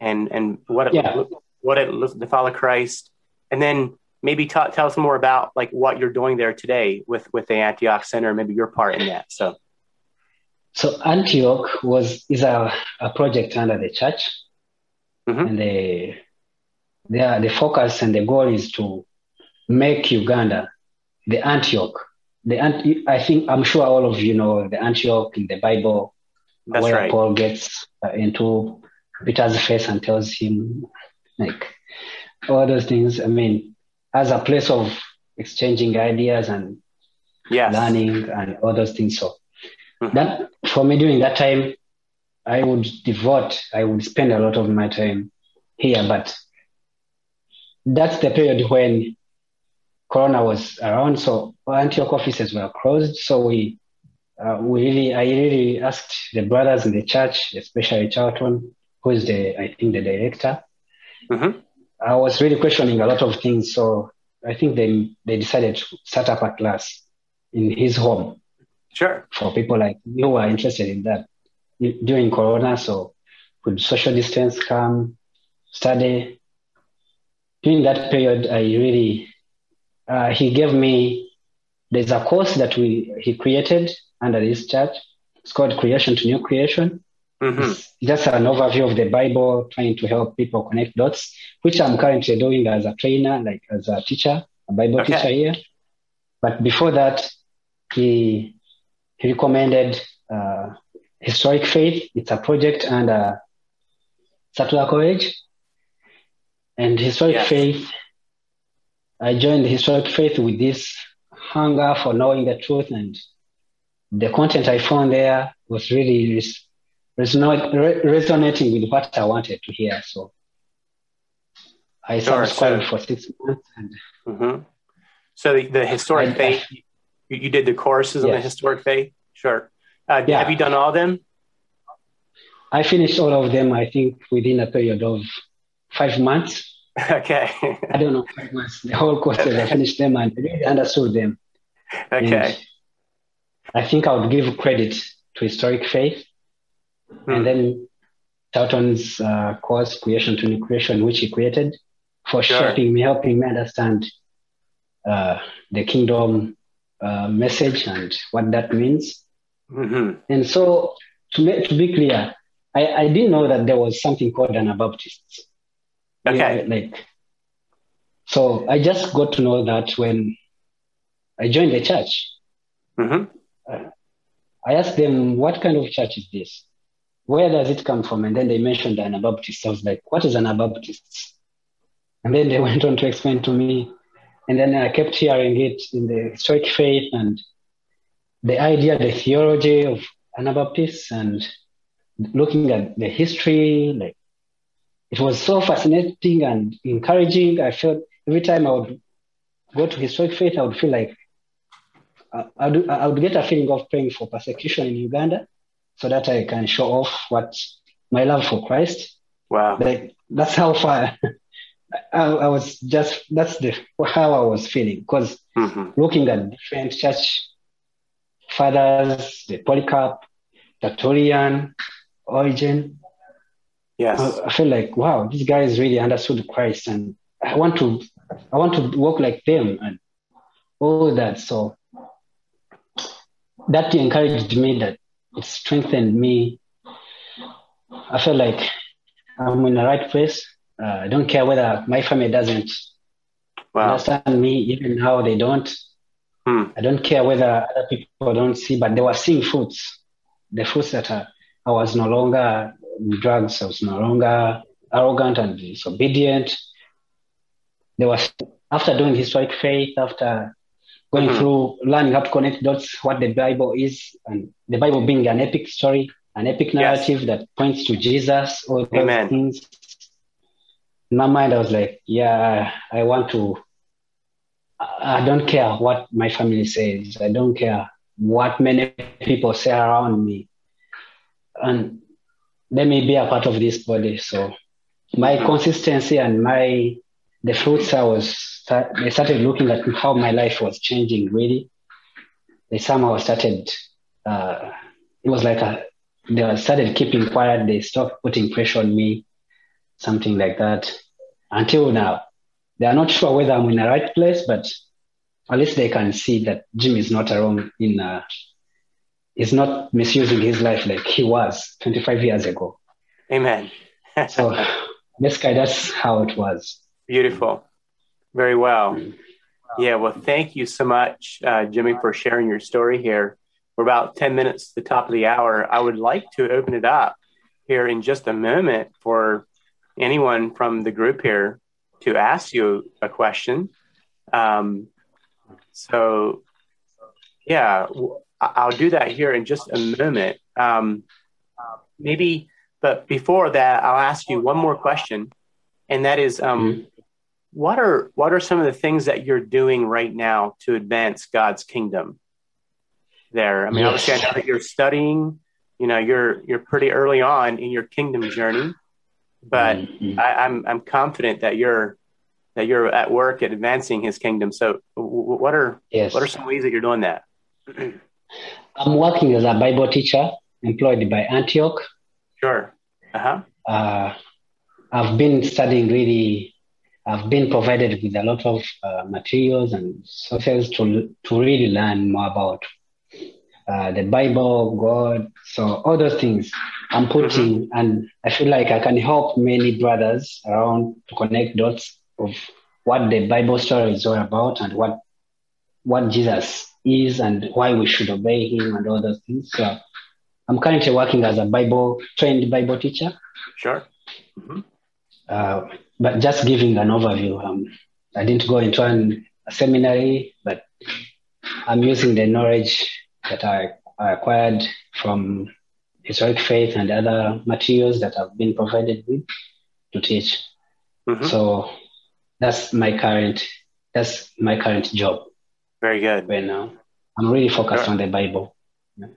and and what it Yeah. what it looks to follow Christ, and then maybe ta- tell us more about like what you're doing there today with with the Antioch Center, maybe your part in that. So So Antioch was is a, a project under the church, Mhm. and the the the focus and the goal is to make Uganda the Antioch. The Ant- I think I'm sure all of you know the Antioch in the Bible, that's where right. Paul gets uh, into Peter's face and tells him like all those things. I mean, as a place of exchanging ideas and Yes. learning and all those things. So Mhm. that for me during that time, I would devote, I would spend a lot of my time here, but that's the period when Corona was around. So Antioch offices were closed. So we, uh, we really, I really asked the brothers in the church, especially Charlton, who is the, I think the director. Mhm. I was really questioning a lot of things. So I think they, they decided to set up a class in his home Sure. for people like you who are interested in that during Corona. So could social distance come, study, during that period, I really, uh, he gave me, there's a course that we he created under this church. It's called Creation to New Creation. Mm-hmm. It's just an overview of the Bible, trying to help people connect dots, which I'm currently doing as a trainer, like as a teacher, a Bible Okay. teacher here. But before that, he he recommended uh, Historic Faith. It's a project under Sattler College. And Historic Yes. Faith, I joined Historic Faith with this hunger for knowing the truth and the content I found there was really res- re- resonating with what I wanted to hear. So I Sure, subscribed so- for six months and hmm So the, the historic I- faith, you, you did the courses on the historic faith? Sure. Uh, Yeah. Have you done all of them? I finished all of them, I think, within a period of five months. okay. I don't know, five months. The whole courses, I finished them and really understood them. okay. And I think I would give credit to Historic Faith Hmm. and then Charlton's uh, course, Creation to New Creation, which he created for Sure. shaping me, helping me understand uh, the kingdom uh, message and what that means. hmm And so, to, make, to be clear, I, I didn't know that there was something called Anabaptists. Okay. Yeah, like, so I just got to know that when I joined the church. hmm I asked them, what kind of church is this? Where does it come from? And then they mentioned Anabaptists. I was like, what is Anabaptists? And then they went on to explain to me. And then I kept hearing it in the historic faith and the idea, the theology of Anabaptists and looking at the history. Like, it was so fascinating and encouraging. I felt every time I would go to historic faith, I would feel like I, I, would, I would get a feeling of praying for persecution in Uganda so that I can show off what my love for Christ. Wow. Like that's how far I, I was just that's the how I was feeling because hmm looking at different church fathers, the Polycarp, Tertullian, Origen, Yes. I, I feel like wow, these guys really understood Christ, and I want to I want to walk like them and all that. So that encouraged me. That it strengthened me. I feel like I'm in the right place. Uh, I don't care whether my family doesn't wow. understand me, even now they don't. Hmm. I don't care whether other people don't see, but they were seeing fruits. The fruits that I, I was no longer drugs, I was no longer arrogant and disobedient. There was after doing historic faith, after going Mhm. through learning how to connect dots, what the Bible is, and the Bible being an epic story, an epic narrative that points to Jesus, all those Amen. things. In my mind, I was like, yeah, I want to I don't care what my family says. I don't care what many people say around me. And let me be a part of this body. So my consistency and my the fruits I was they started looking at how my life was changing really. They somehow started uh, it was like a they started keeping quiet, they stopped putting pressure on me, something like that. Until now. They are not sure whether I'm in the right place, but at least they can see that Jim is not wrong in uh, he's not misusing his life like he was 25 years ago. Amen. So basically that's how it was. Beautiful. Very well. Yeah, well, thank you so much, uh, Jimmy, for sharing your story here. We're about 10 minutes to the top of the hour. I would like to open it up here in just a moment for anyone from the group here to ask you a question. Um, so, yeah, I'll do that here in just a moment. Um, maybe, but before that, I'll ask you one more question, and that is, um, what are what are some of the things that you're doing right now to advance God's kingdom? There, I mean, Yes. obviously, I know that you're studying. You know, you're you're pretty early on in your kingdom journey, but Mhm. I, I'm I'm confident that you're that you're at work at advancing His kingdom. So, what are yes. what are some ways that you're doing that? I'm working as a Bible teacher employed by Antioch. Sure. Uh huh. Uh, I've been studying really I've been provided with a lot of uh, materials and sources to to really learn more about uh, the Bible, God, so all those things I'm putting, mm-hmm. and I feel like I can help many brothers around to connect dots of what the Bible story is all about and what what Jesus is and why we should obey Him and all those things. So I'm currently working as a Bible trained Bible teacher. Sure. Mm-hmm. Uh, but just giving an overview. Um, I didn't go into an, a seminary, but I'm using the knowledge that I, I acquired from historic faith and other materials that I've been provided with to teach. Mm-hmm. So that's my current that's my current job. Very good. Right now, I'm really focused on the Bible.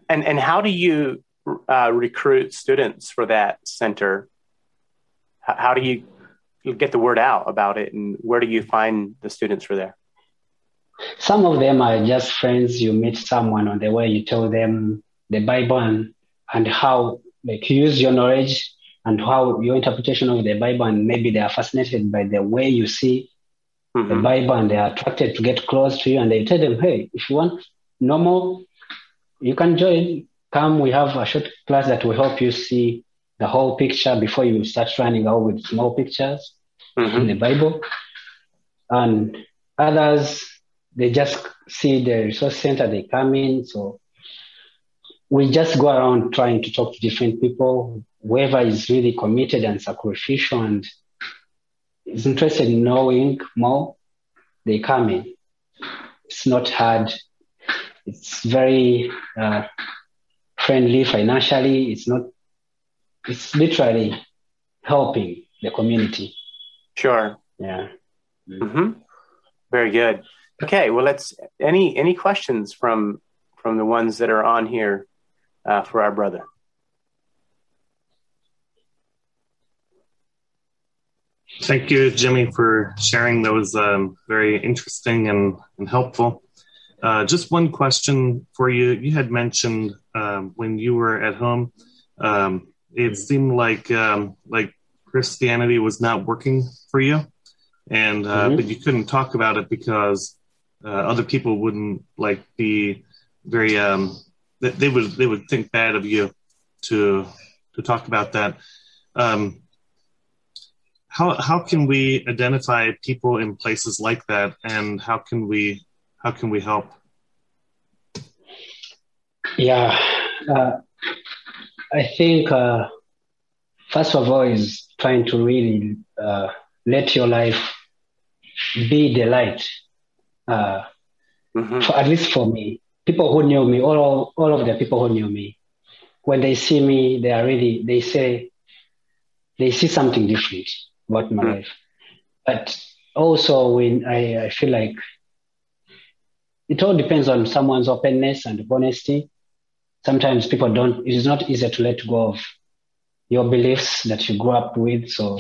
And and how do you uh, recruit students for that center? How, how do you get the word out about it, and where do you find the students for there? Some of them are just friends. You meet someone on the way, you tell them the Bible and, and how, like, you use your knowledge and how your interpretation of the Bible, and maybe they are fascinated by the way you see mm-hmm. the Bible and they are attracted to get close to you. And they tell them, hey, if you want normal, you can join. Come, we have a short class that will help you see the whole picture before you start running out with small pictures mm-hmm. in the Bible. And others, they just see the resource center, they come in. So we just go around trying to talk to different people, whoever is really committed and sacrificial and is interested in knowing more, they come in. It's not hard. It's very uh, friendly financially. It's not, it's literally helping the community. Sure. Yeah. Mm-hmm. Very good. Okay, well, let's any any questions from from the ones that are on here uh, for our brother. Thank you, Jimmy, for sharing. That was um, very interesting and, and helpful. Uh, just one question for you. You had mentioned um, when you were at home, um, it seemed like um, like Christianity was not working for you, and uh, mm-hmm. but you couldn't talk about it because uh, other people wouldn't like be very um they would they would think bad of you to to talk about that. Um how how can we identify people in places like that and how can we how can we help? Yeah. Uh, i think uh, first of all is trying to really uh, let your life be the light uh, mm-hmm. for, at least for me, people who knew me, all all of the people who knew me, when they see me, they are really they say they see something different about my mm-hmm. life. But also, when I, I feel like it all depends on someone's openness and honesty. Sometimes people don't. It is not easy to let go of your beliefs that you grew up with. So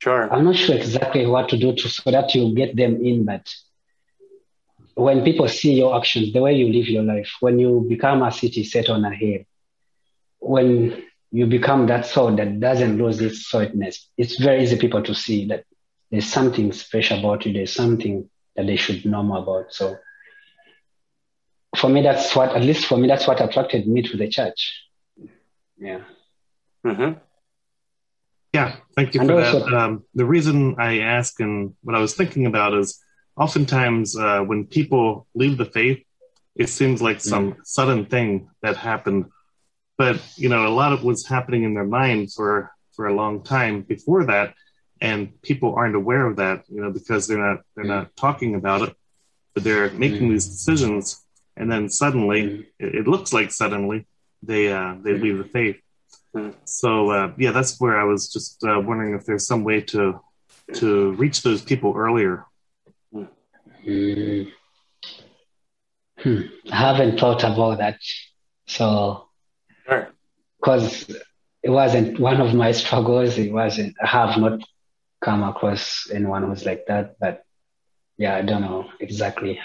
Sure. I'm not sure exactly what to do to, so that you get them in, but when people see your actions, the way you live your life, when you become a city set on a hill, when you become that soul that doesn't lose its saltness, it's very easy people to see that there's something special about you. There's something that they should know more about. So for me, that's what, at least for me, that's what attracted me to the church. Yeah. Mm-hmm. Yeah, thank you for that. Um, the reason I ask and what I was thinking about is oftentimes uh, when people leave the faith, it seems like some mm-hmm. sudden thing that happened. But you know, a lot of was happening in their mind for for a long time before that, and people aren't aware of that. You know, because they're not they're mm-hmm. not talking about it, but they're making mm-hmm. these decisions, and then suddenly mm-hmm. it, it, looks like suddenly they uh, they leave the faith. So uh, yeah, that's where I was just uh, wondering if there's some way to to reach those people earlier. Mm. Hmm. I haven't thought about that. So, because sure. it wasn't one of my struggles. It wasn't. I have not come across anyone who's like that. But yeah, I don't know exactly.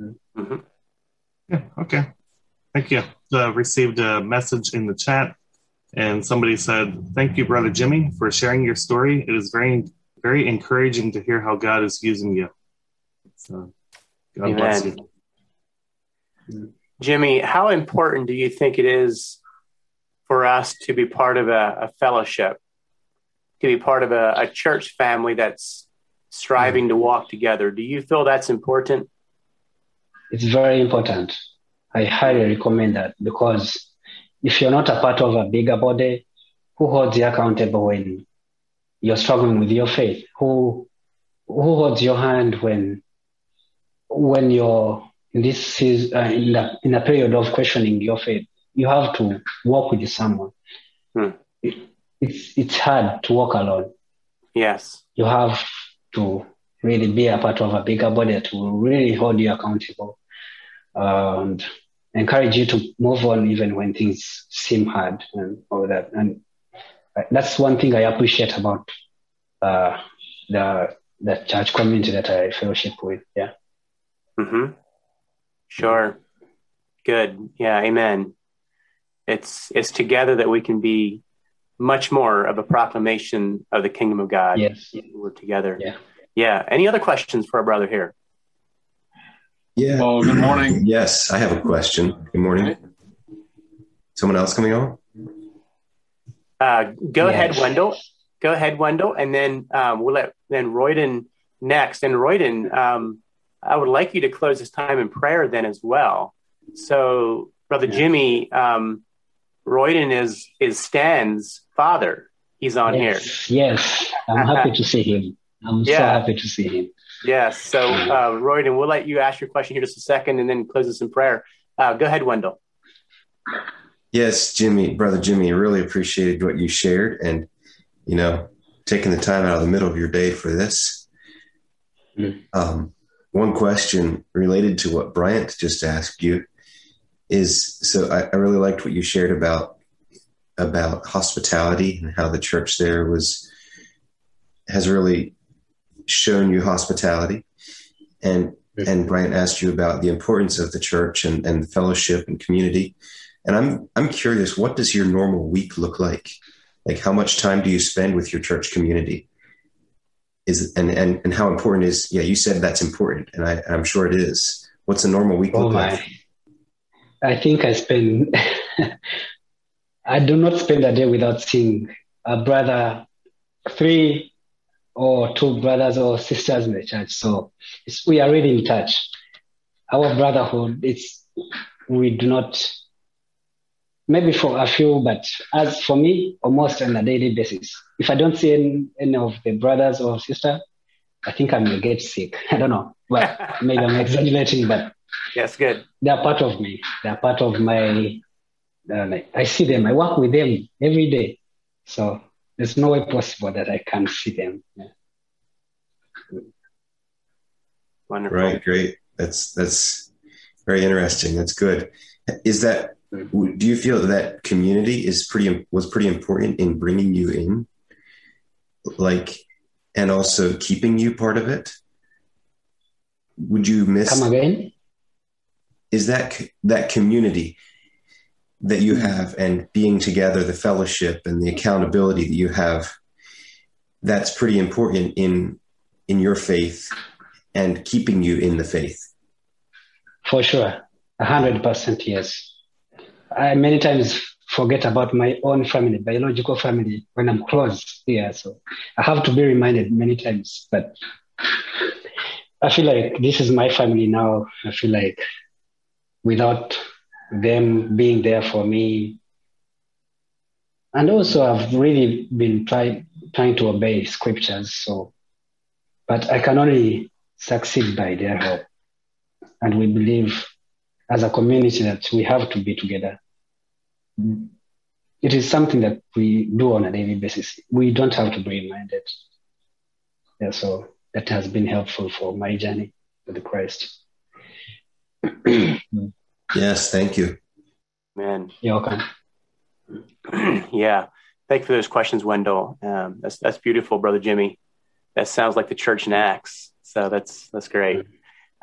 Mm-hmm. Yeah. Okay. Thank you. Uh, received a message in the chat And somebody said, Thank you, Brother Jimmy, for sharing your story. It is very, very encouraging to hear how God is using you. So, God Amen. bless you. Jimmy, how important do you think it is for us to be part of a, a fellowship, to be part of a, a church family that's striving mm. to walk together? Do you feel that's important? It's very important. I highly recommend that because if you're not a part of a bigger body, who holds you accountable when you're struggling with your faith? Who who holds your hand when when you're in this is uh, in, the, in a period of questioning your faith? You have to walk with someone. Hmm. It, it's it's hard to walk alone. Yes, you have to really be a part of a bigger body to really hold you accountable and encourage you to move on even when things seem hard and all that. And that's one thing I appreciate about uh, the the church community that I fellowship with. Yeah. Mm-hmm. Sure. Good. Yeah. Amen. It's it's together that we can be much more of a proclamation of the kingdom of God. Yes. We're together. Yeah. Yeah. Any other questions for our brother here? Yeah. Oh, good morning. Yes, I have a question. Good morning. Someone else coming on? Uh, go yes. ahead, Wendell. Go ahead, Wendell, and then um, we'll let then Royden next. And Royden, um, I would like you to close this time in prayer then as well. So, Brother yeah. Jimmy, um, Royden is is Stan's father. He's on yes. here. Yes, I'm happy to see him. I'm yeah. so happy to see him. Yes. So, uh, Royden, we'll let you ask your question here just a second and then close this in prayer. Uh, go ahead, Wendell. Yes, Jimmy, brother Jimmy, I really appreciated what you shared and, you know, taking the time out of the middle of your day for this. Mm. Um, one question related to what Brian just asked you is so I, I really liked what you shared about about hospitality and how the church there was has really shown you hospitality and and Brian asked you about the importance of the church and, and the fellowship and community. And I'm I'm curious, what does your normal week look like? Like how much time do you spend with your church community? Is and and, and how important is yeah, you said that's important, and I, I'm sure it is. What's a normal week oh look my. like? I think I spend I do not spend a day without seeing a brother three or two brothers or sisters in the church. So we are really in touch. Our brotherhood, it's we do not maybe for a few, but as for me, almost on a daily basis. If I don't see any, any of the brothers or sister, I think I'm gonna get sick. I don't know. Well, maybe I'm exaggerating, but yes, good. They are part of me. They are part of my. Uh, I see them. I work with them every day. So there's no way possible that I can't see them. Yeah. Wonderful. Right, great. That's that's very interesting. That's good. Is that mm-hmm. do you feel that community is pretty was pretty important in bringing you in, like, and also keeping you part of it? Would you miss? Come again. Is that that community that you have and being together, the fellowship and the accountability that you have, that's pretty important in in your faith and keeping you in the faith. For sure. A hundred percent yes. I many times forget about my own family, biological family, when I'm close here. So I have to be reminded many times. But I feel like this is my family now. I feel like without them being there for me. And also, I've really been try, trying to obey scriptures. So, but I can only succeed by their help. And we believe as a community that we have to be together. It is something that we do on a daily basis. We don't have to be reminded. Yeah, so that has been helpful for my journey with Christ. Yes, thank you. Man. You're welcome. yeah. Thank you for those questions, Wendell. Um, that's that's beautiful, brother Jimmy. That sounds like the church in Acts. So that's that's great.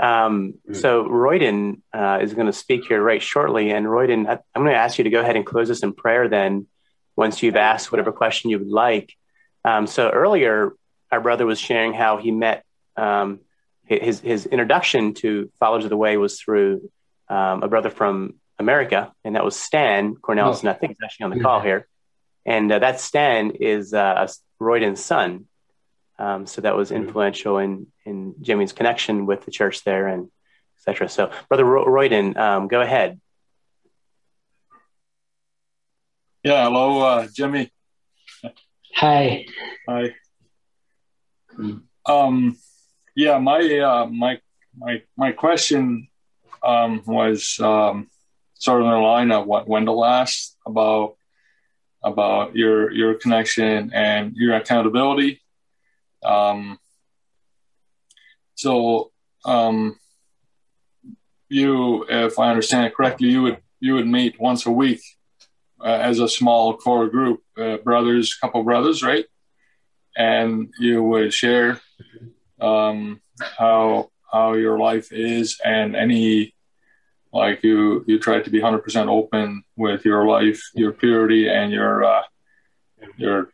Um, so Royden uh, is going to speak here right shortly, and Royden, I, am going to ask you to go ahead and close us in prayer then, once you've asked whatever question you would like. Um, so earlier, our brother was sharing how he met um, his his introduction to Followers of the Way was through um, a brother from America, and that was Stan Cornelison. Oh. I think he's actually on the call here, and uh, that Stan is uh, Royden's son. Um, so that was influential in in Jimmy's connection with the church there, and etc. So, Brother Royden, um, go ahead. Yeah, hello, uh, Jimmy. Hi. Hi. Um, yeah, my uh, my my my question um, was um, sort of in line of what Wendell asked about about your your connection and your accountability. Um, so um, you, if I understand it correctly, you would you would meet once a week uh, as a small core group, uh, brothers, couple brothers, right? And you would share um, how how your life is and any like you you try to be 100% open with your life your purity and your uh, your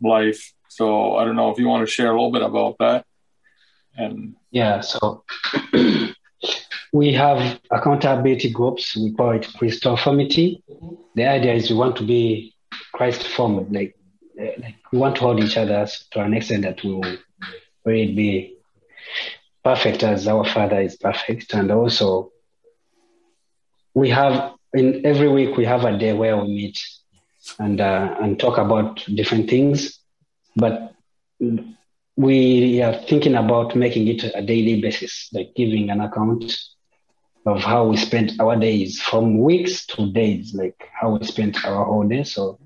life so i don't know if you want to share a little bit about that and yeah so we have accountability groups. We call it Christoformity. The idea is we want to be Christ formed, like, like we want to hold each other to an extent that we will really be perfect as our Father is perfect. And also, we have in every week we have a day where we meet and uh, and talk about different things, but we are thinking about making it a daily basis, like giving an account of how we spent our days from weeks to days, like how we spent our whole day. So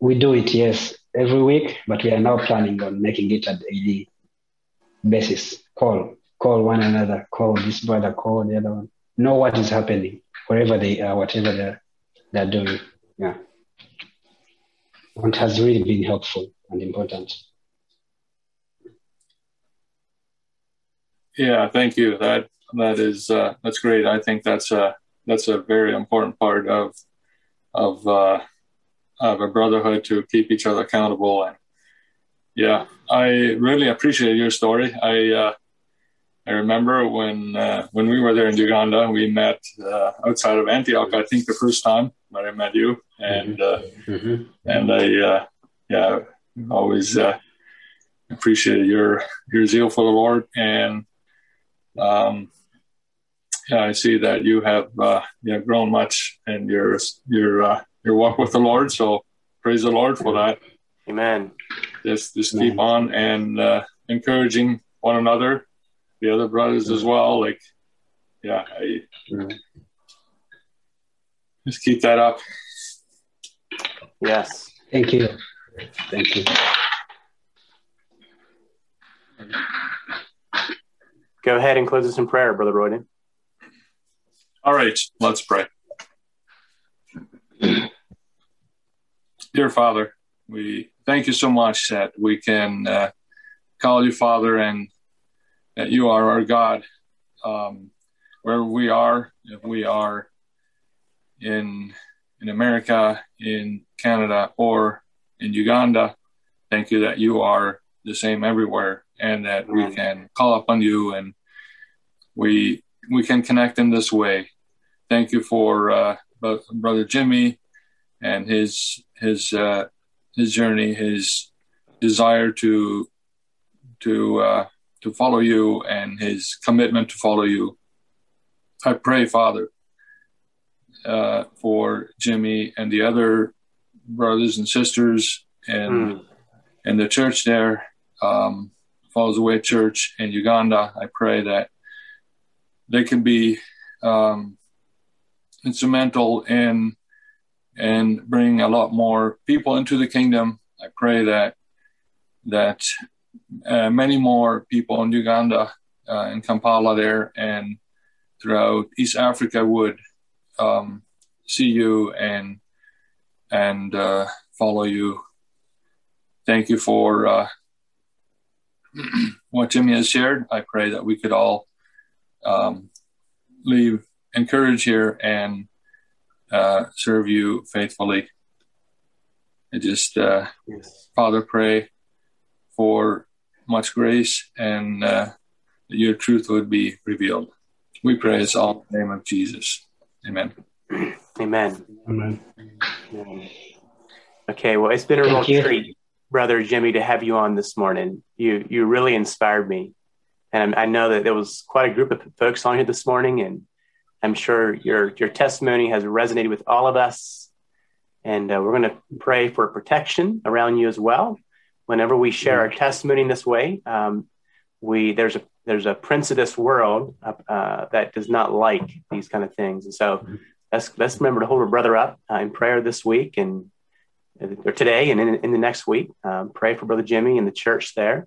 we do it, yes, every week, but we are now planning on making it a daily basis. Call, call one another, call this brother, call the other one. Know what is happening wherever they are, whatever they're, they're doing. Yeah. It has really been helpful and important. Yeah, thank you. That that is uh, that's great. I think that's a that's a very important part of of uh, of a brotherhood to keep each other accountable. And yeah, I really appreciate your story. I uh, I remember when uh, when we were there in Uganda, we met uh, outside of Antioch. I think the first time when I met you, and uh, mm-hmm. and I yeah always appreciated your your zeal for the Lord and um, yeah, I see that you have uh, you have grown much in your your uh, your walk with the Lord. So praise the Lord for that. Amen. Just just keep on and uh, encouraging one another, the other brothers as well. Like, yeah, I, just keep that up. Yes. Thank you. Thank you. Go ahead and close us in prayer, Brother Royden. All right, let's pray. Dear Father, we thank you so much that we can uh, call you Father and that you are our God. Um, wherever we are, if we are in in America, in Canada, or in Uganda, thank you that you are the same everywhere and that we can call upon you and we we can connect in this way. Thank you for uh, brother Jimmy and his his uh, his journey, his desire to to uh, to follow you, and his commitment to follow you. I pray, Father, uh, for Jimmy and the other brothers and sisters and mm. and the church there, um, Follows the Way Church in Uganda. I pray that they can be um, instrumental in and bring a lot more people into the kingdom. I pray that that uh, many more people in Uganda, uh, in Kampala, there and throughout East Africa would um, see you and and uh, follow you. Thank you for uh, what Jimmy has shared. I pray that we could all um, leave encouraged here and uh, serve you faithfully. I just, uh, yes. Father, pray for much grace and uh, your truth would be revealed. We pray this all in the name of Jesus. Amen. Amen. Amen. Okay, well, it's been a real treat, brother Jimmy, to have you on this morning. You you really inspired me, and I know that there was quite a group of folks on here this morning, and I'm sure your your testimony has resonated with all of us. And uh, we're going to pray for protection around you as well. Whenever we share our testimony in this way, um, we there's a there's a prince of this world uh, that does not like these kind of things, and so let's let's remember to hold our brother up uh, in prayer this week and or today and in, in the next week. Um, pray for brother Jimmy and the church there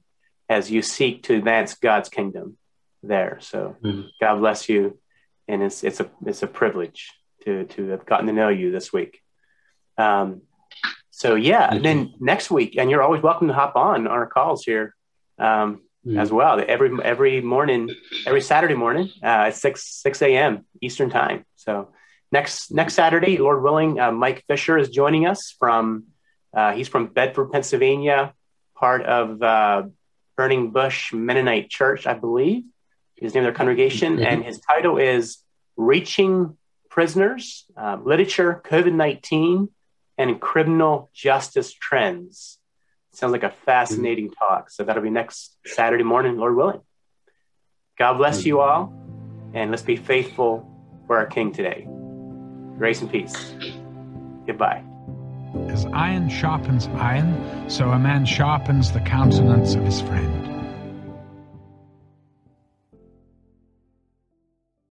as you seek to advance God's kingdom there. So mm-hmm. God bless you and it's it's a it's a privilege to to have gotten to know you this week. Um, so yeah, and then next week, and you're always welcome to hop on our calls here um, mm. as well. Every every morning, every Saturday morning uh, at six six a.m. Eastern time. So next next Saturday, Lord willing, uh, Mike Fisher is joining us from. Uh, he's from Bedford, Pennsylvania, part of uh, Burning Bush Mennonite Church, I believe his name of their congregation, mm-hmm. and his title is Reaching Prisoners, uh, Literature, COVID 19, and Criminal Justice Trends. Sounds like a fascinating mm-hmm. talk. So that'll be next Saturday morning, Lord willing. God bless mm-hmm. you all, and let's be faithful for our King today. Grace and peace. Goodbye. As iron sharpens iron, so a man sharpens the countenance of his friend.